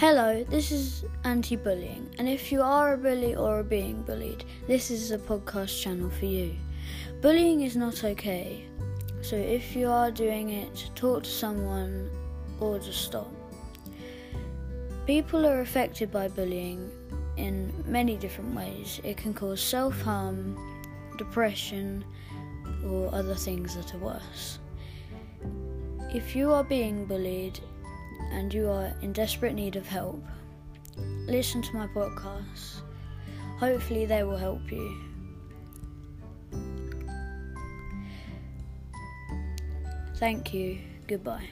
Hello, this is anti bullying, and if you are a bully or are being bullied, this is a podcast channel for you. Bullying is not okay, so if you are doing it, talk to someone or just stop. People are affected by bullying in many different ways. It can cause self harm, depression, or other things that are worse. If you are being bullied and you are in desperate need of help, listen to my podcast. Hopefully, they will help you. Thank you. Goodbye.